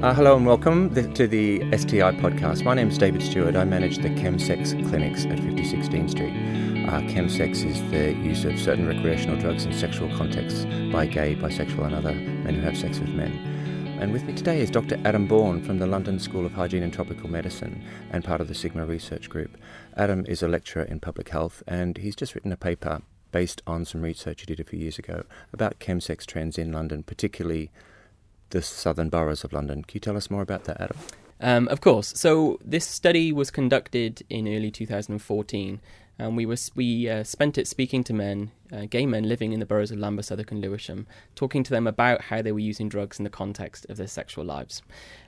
Uh, hello and welcome to the STI podcast. My name is David Stuart. I manage the Chemsex clinics at 56 Dean Street. Uh, chemsex is the use of certain recreational drugs in sexual contexts by gay, bisexual, and other men who have sex with men. And with me today is Dr. Adam Bourne from the London School of Hygiene and Tropical Medicine and part of the Sigma Research Group. Adam is a lecturer in public health and he's just written a paper based on some research he did a few years ago about chemsex trends in London, particularly the southern boroughs of London. Can you tell us more about that, Adam? Um, of course. So this study was conducted in early 2014, and we was we uh, spent it speaking to men, uh, gay men living in the boroughs of Lambeth, Southwark, and Lewisham, talking to them about how they were using drugs in the context of their sexual lives.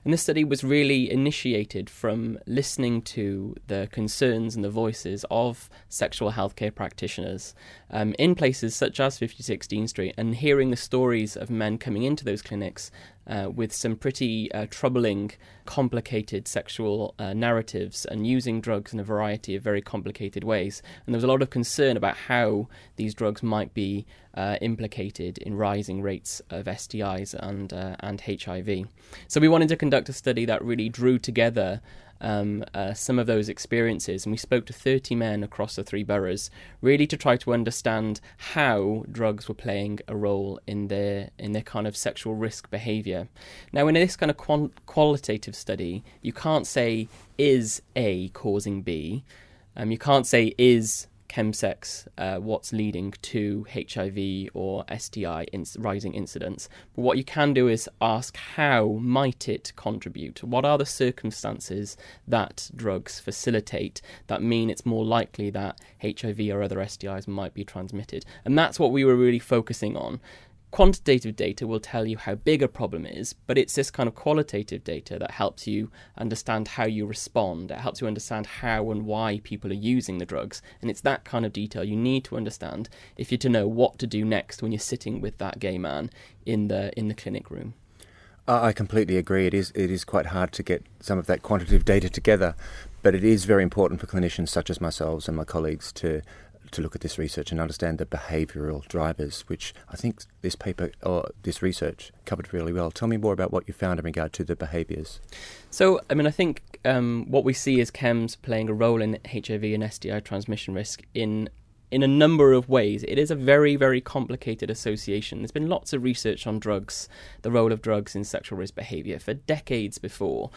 And this study was really initiated from listening to the concerns and the voices of sexual healthcare practitioners um, in places such as 56 Dean Street, and hearing the stories of men coming into those clinics uh, with some pretty uh, troubling, complicated sexual uh, narratives and using drugs in a variety of very complicated ways. And there was a lot of concern about how these drugs might be uh, implicated in rising rates of STIs and uh, and HIV. So we wanted to conduct a study that really drew together um, uh, some of those experiences, and we spoke to 30 men across the three boroughs, really to try to understand how drugs were playing a role in their in their kind of sexual risk behaviour. Now, in this kind of qualitative study, you can't say is A causing B. Um, you can't say is chemsex uh, what's leading to HIV or STI in- rising incidence. But what you can do is ask how might it contribute? What are the circumstances that drugs facilitate that mean it's more likely that HIV or other STIs might be transmitted? And that's what we were really focusing on quantitative data will tell you how big a problem is, but it's this kind of qualitative data that helps you understand how you respond. It helps you understand how and why people are using the drugs. And it's that kind of detail you need to understand if you're to know what to do next when you're sitting with that gay man in the in the clinic room. I completely agree. It is it is quite hard to get some of that quantitative data together, but it is very important for clinicians such as myself and my colleagues to to look at this research and understand the behavioural drivers, which I think this paper or this research covered really well. Tell me more about what you found in regard to the behaviours. So, I mean, I think um, what we see is chems playing a role in HIV and STI transmission risk in in a number of ways. It is a very, very complicated association. There's been lots of research on drugs, the role of drugs in sexual risk behaviour for decades before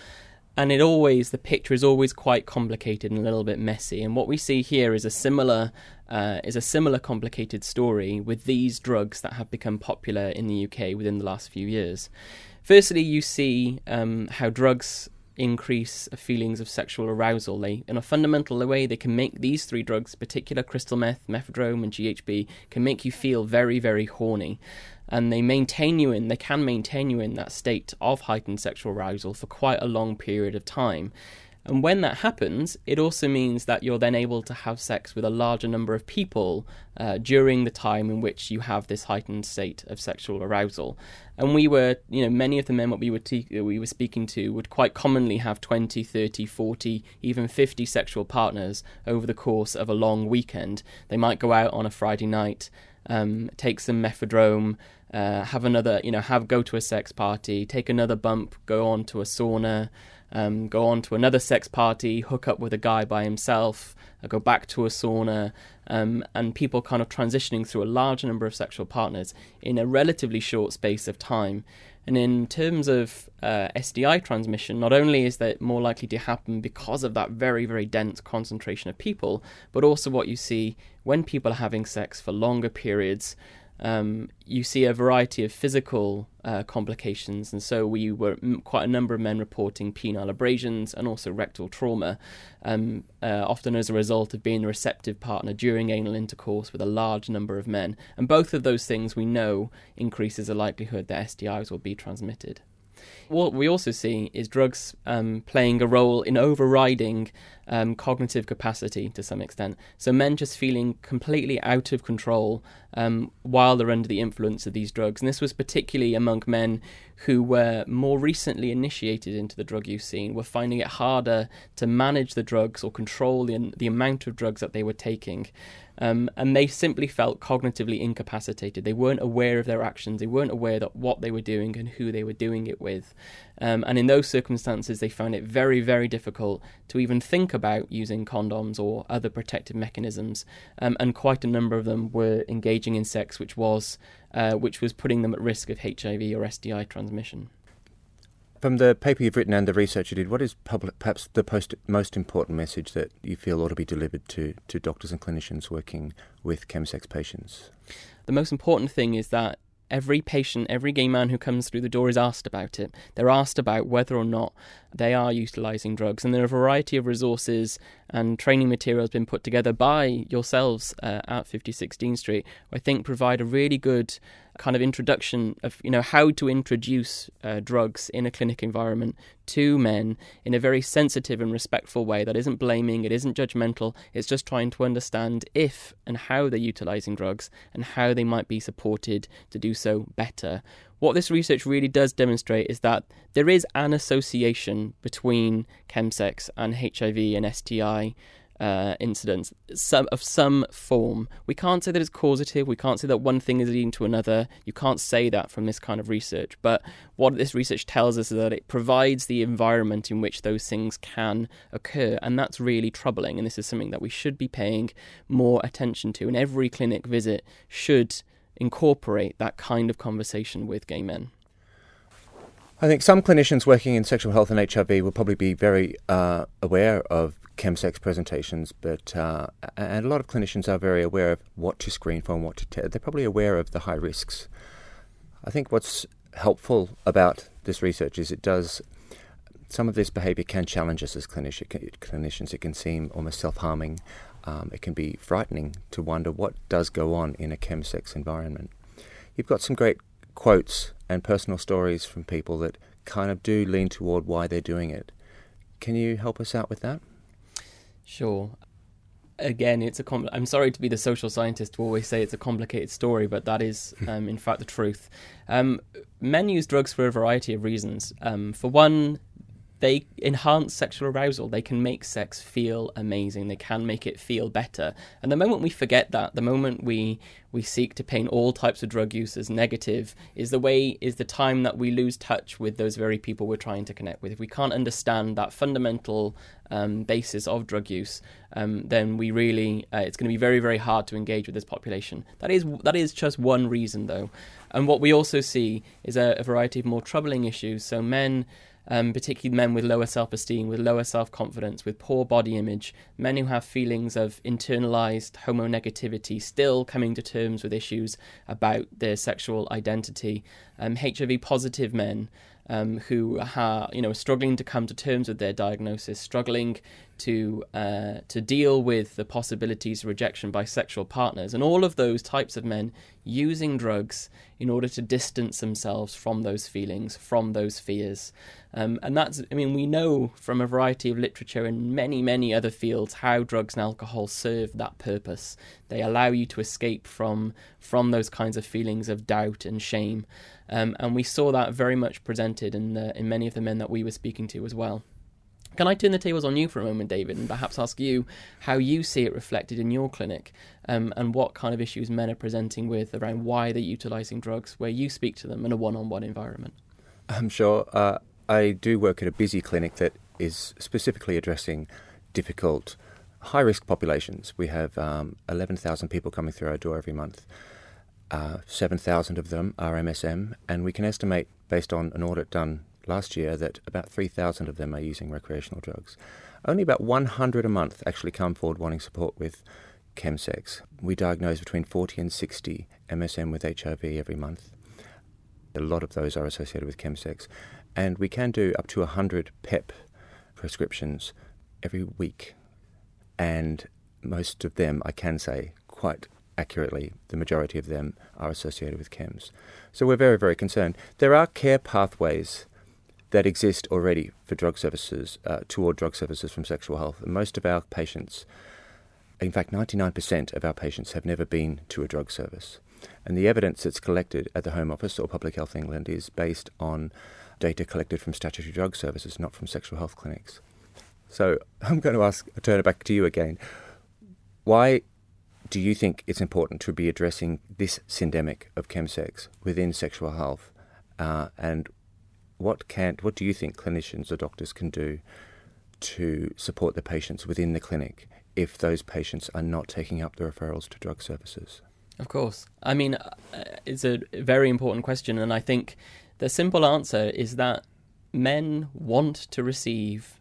and it always the picture is always quite complicated and a little bit messy. And what we see here is a similar uh, is a similar complicated story with these drugs that have become popular in the UK within the last few years. Firstly, you see um, how drugs increase feelings of sexual arousal. They, in a fundamental way, they can make these three drugs, particular crystal meth, mephedrone, and GHB, can make you feel very, very horny and they maintain you in they can maintain you in that state of heightened sexual arousal for quite a long period of time. And when that happens, it also means that you're then able to have sex with a larger number of people uh, during the time in which you have this heightened state of sexual arousal. And we were, you know, many of the men that we were, te- we were speaking to would quite commonly have 20, 30, 40, even 50 sexual partners over the course of a long weekend. They might go out on a Friday night, um, take some mephedrone, uh, have another, you know, have go to a sex party, take another bump, go on to a sauna, um, go on to another sex party, hook up with a guy by himself, uh, go back to a sauna, um, and people kind of transitioning through a large number of sexual partners in a relatively short space of time. And in terms of uh, STI transmission, not only is that more likely to happen because of that very, very dense concentration of people, but also what you see when people are having sex for longer periods um, you see a variety of physical uh, complications, and so we were quite a number of men reporting penile abrasions and also rectal trauma, um, uh, often as a result of being the receptive partner during anal intercourse with a large number of men. And both of those things we know increases the likelihood that STIs will be transmitted. What we also see is drugs um, playing a role in overriding um, cognitive capacity to some extent. So men just feeling completely out of control um, while they're under the influence of these drugs. And this was particularly among men who were more recently initiated into the drug use scene, were finding it harder to manage the drugs or control the, the amount of drugs that they were taking. Um, and they simply felt cognitively incapacitated. They weren't aware of their actions. They weren't aware that what they were doing and who they were doing it with. Um, and in those circumstances, they found it very, very difficult to even think about using condoms or other protective mechanisms. Um, and quite a number of them were engaging in sex, which was uh, which was putting them at risk of HIV or STI transmission. From the paper you've written and the research you did, what is public, perhaps the post, most important message that you feel ought to be delivered to, to doctors and clinicians working with chemsex patients? The most important thing is that every patient, every gay man who comes through the door is asked about it. They're asked about whether or not they are utilising drugs, and there are a variety of resources and training materials been put together by yourselves uh, at 56 Dean Street, I think provide a really good kind of introduction of you know how to introduce uh, drugs in a clinic environment to men in a very sensitive and respectful way that isn't blaming it isn't judgmental it's just trying to understand if and how they're utilizing drugs and how they might be supported to do so better. What this research really does demonstrate is that there is an association between chemsex and HIV and STI uh, incidents some, of some form. We can't say that it's causative. We can't say that one thing is leading to another. You can't say that from this kind of research. But what this research tells us is that it provides the environment in which those things can occur, and that's really troubling. And this is something that we should be paying more attention to. And every clinic visit should incorporate that kind of conversation with gay men. I think some clinicians working in sexual health and HIV will probably be very uh, aware of chemsex presentations, but uh, and a lot of clinicians are very aware of what to screen for and what to test. They're probably aware of the high risks. I think what's helpful about this research is it does some of this behaviour can challenge us as clinicians. It can seem almost self-harming. Um, it can be frightening to wonder what does go on in a chemsex environment. You've got some great quotes and personal stories from people that kind of do lean toward why they're doing it. Can you help us out with that? Sure. Again, it's a. I'm sorry to be the social scientist to always say it's a complicated story, but that is, um, in fact, the truth. Um, men use drugs for a variety of reasons. Um, for one, they enhance sexual arousal. They can make sex feel amazing. They can make it feel better. And the moment we forget that, the moment we we seek to paint all types of drug use as negative, is the way is the time that we lose touch with those very people we're trying to connect with. If we can't understand that fundamental um, basis of drug use, um, then we really uh, it's going to be very very hard to engage with this population. That is that is just one reason though, and what we also see is a, a variety of more troubling issues. So men um, particularly men with lower self esteem, with lower self confidence, with poor body image, men who have feelings of internalized homonegativity, still coming to terms with issues about their sexual identity, um, HIV positive men. Um, who are you know struggling to come to terms with their diagnosis, struggling to uh, to deal with the possibilities of rejection by sexual partners, and all of those types of men using drugs in order to distance themselves from those feelings, from those fears. Um, and that's, I mean, we know from a variety of literature in many, many other fields how drugs and alcohol serve that purpose. They allow you to escape from from those kinds of feelings of doubt and shame. Um, and we saw that very much presented in the, in many of the men that we were speaking to as well. Can I turn the tables on you for a moment, David, and perhaps ask you how you see it reflected in your clinic um, and what kind of issues men are presenting with around why they're utilizing drugs, where you speak to them in a one on one environment? I'm sure. Uh, I do work at a busy clinic that is specifically addressing difficult, high risk populations. We have um, 11,000 people coming through our door every month. Uh, 7,000 of them are MSM, and we can estimate, based on an audit done last year, that about 3,000 of them are using recreational drugs. Only about 100 a month actually come forward wanting support with chemsex. We diagnose between 40 and 60 MSM with HIV every month. A lot of those are associated with chemsex, and we can do up to 100 PEP prescriptions every week. And most of them, I can say quite accurately, the majority of them are associated with chems. So we're very, very concerned. There are care pathways that exist already for drug services, uh, toward drug services from sexual health. And most of our patients, in fact, 99% of our patients have never been to a drug service. And the evidence that's collected at the Home Office or Public Health England is based on data collected from statutory drug services, not from sexual health clinics. So I'm going to ask, turn it back to you again. Why do you think it's important to be addressing this syndemic of chemsex within sexual health? Uh, and what can what do you think clinicians or doctors can do to support the patients within the clinic if those patients are not taking up the referrals to drug services? Of course. I mean, uh, it's a very important question, and I think the simple answer is that men want to receive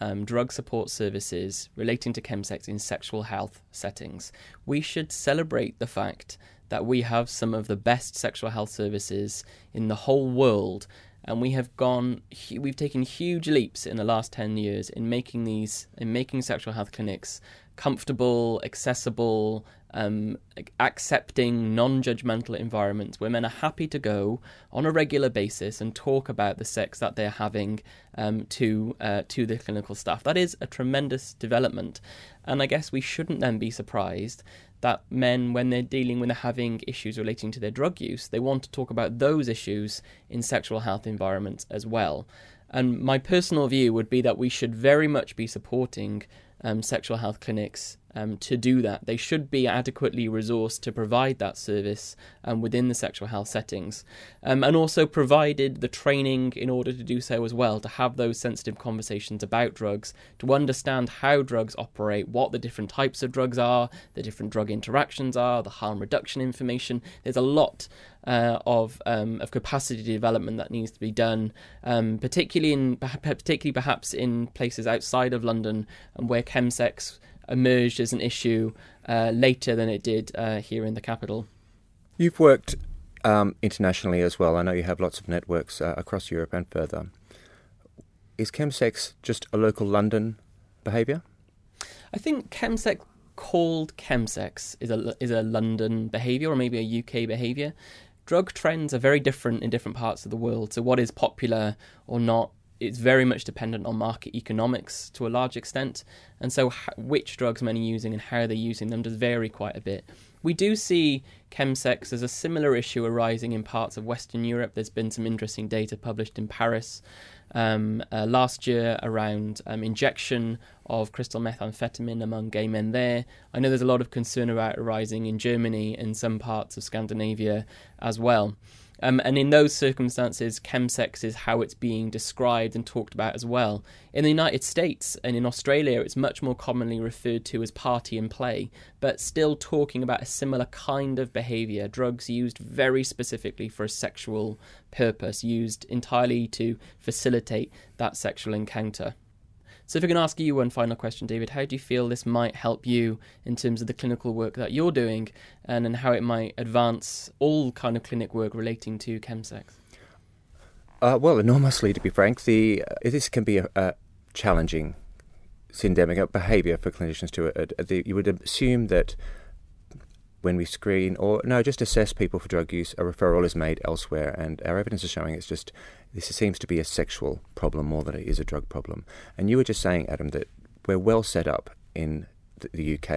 um, drug support services relating to chemsex in sexual health settings. We should celebrate the fact that we have some of the best sexual health services in the whole world and we have gone we've taken huge leaps in the last 10 years in making these in making sexual health clinics comfortable accessible um, accepting non-judgmental environments where men are happy to go on a regular basis and talk about the sex that they're having um, to uh, to the clinical staff that is a tremendous development and I guess we shouldn't then be surprised that men, when they're dealing when they're having issues relating to their drug use, they want to talk about those issues in sexual health environments as well. And my personal view would be that we should very much be supporting um, sexual health clinics um, to do that. They should be adequately resourced to provide that service um, within the sexual health settings, um, and also provided the training in order to do so as well, to have those sensitive conversations about drugs, to understand how drugs operate, what the different types of drugs are, the different drug interactions are, the harm reduction information. There's a lot uh, of um, of capacity development that needs to be done, um, particularly in particularly perhaps in places outside of London and where chemsex emerged as an issue uh, later than it did uh, here in the capital. You've worked um, internationally as well. I know you have lots of networks uh, across Europe and further. Is chemsex just a local London behaviour? I think chemsex called chemsex is a is a London behaviour or maybe a UK behaviour. Drug trends are very different in different parts of the world. So what is popular or not it's very much dependent on market economics to a large extent, and so which drugs men are using and how they're using them does vary quite a bit. We do see chemsex as a similar issue arising in parts of Western Europe. There's been some interesting data published in Paris um, uh, last year around um, injection of crystal methamphetamine among gay men there. I know there's a lot of concern about arising in Germany and some parts of Scandinavia as well. Um, and in those circumstances, chemsex is how it's being described and talked about as well. In the United States and in Australia, it's much more commonly referred to as party and play, but still talking about a similar kind of behavior. Drugs used very specifically for a sexual purpose, used entirely to facilitate that sexual encounter. So, if I can ask you one final question, David, how do you feel this might help you in terms of the clinical work that you're doing, and, and how it might advance all kind of clinic work relating to chemsex? Uh, well, enormously, to be frank. The uh, this can be a, a challenging syndemic behaviour for clinicians to. Uh, the, you would assume that when we screen or no, just assess people for drug use, a referral is made elsewhere, and our evidence is showing it's just this seems to be a sexual problem more than it is a drug problem. And you were just saying, Adam, that we're well set up in the UK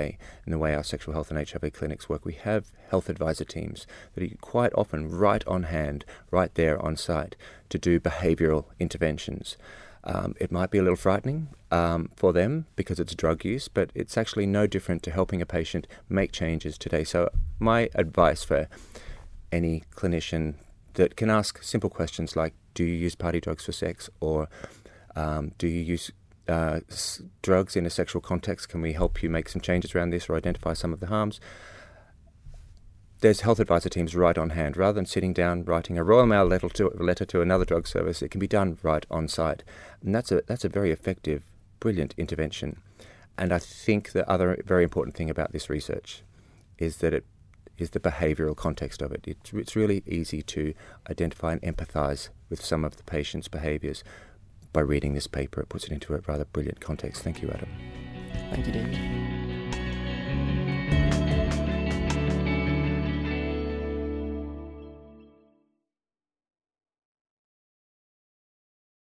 in the way our sexual health and HIV clinics work. We have health advisor teams that are quite often right on hand, right there on site to do behavioural interventions. Um, it might be a little frightening um, for them because it's drug use, but it's actually no different to helping a patient make changes today. So, my advice for any clinician that can ask simple questions like Do you use party drugs for sex? or um, Do you use uh, drugs in a sexual context? Can we help you make some changes around this or identify some of the harms? There's health advisor teams right on hand. Rather than sitting down writing a Royal Mail letter to, letter to another drug service, it can be done right on site. And that's a, that's a very effective, brilliant intervention. And I think the other very important thing about this research is that it is the behavioural context of it. It's, it's really easy to identify and empathise with some of the patient's behaviours by reading this paper. It puts it into a rather brilliant context. Thank you, Adam. Thank you, David.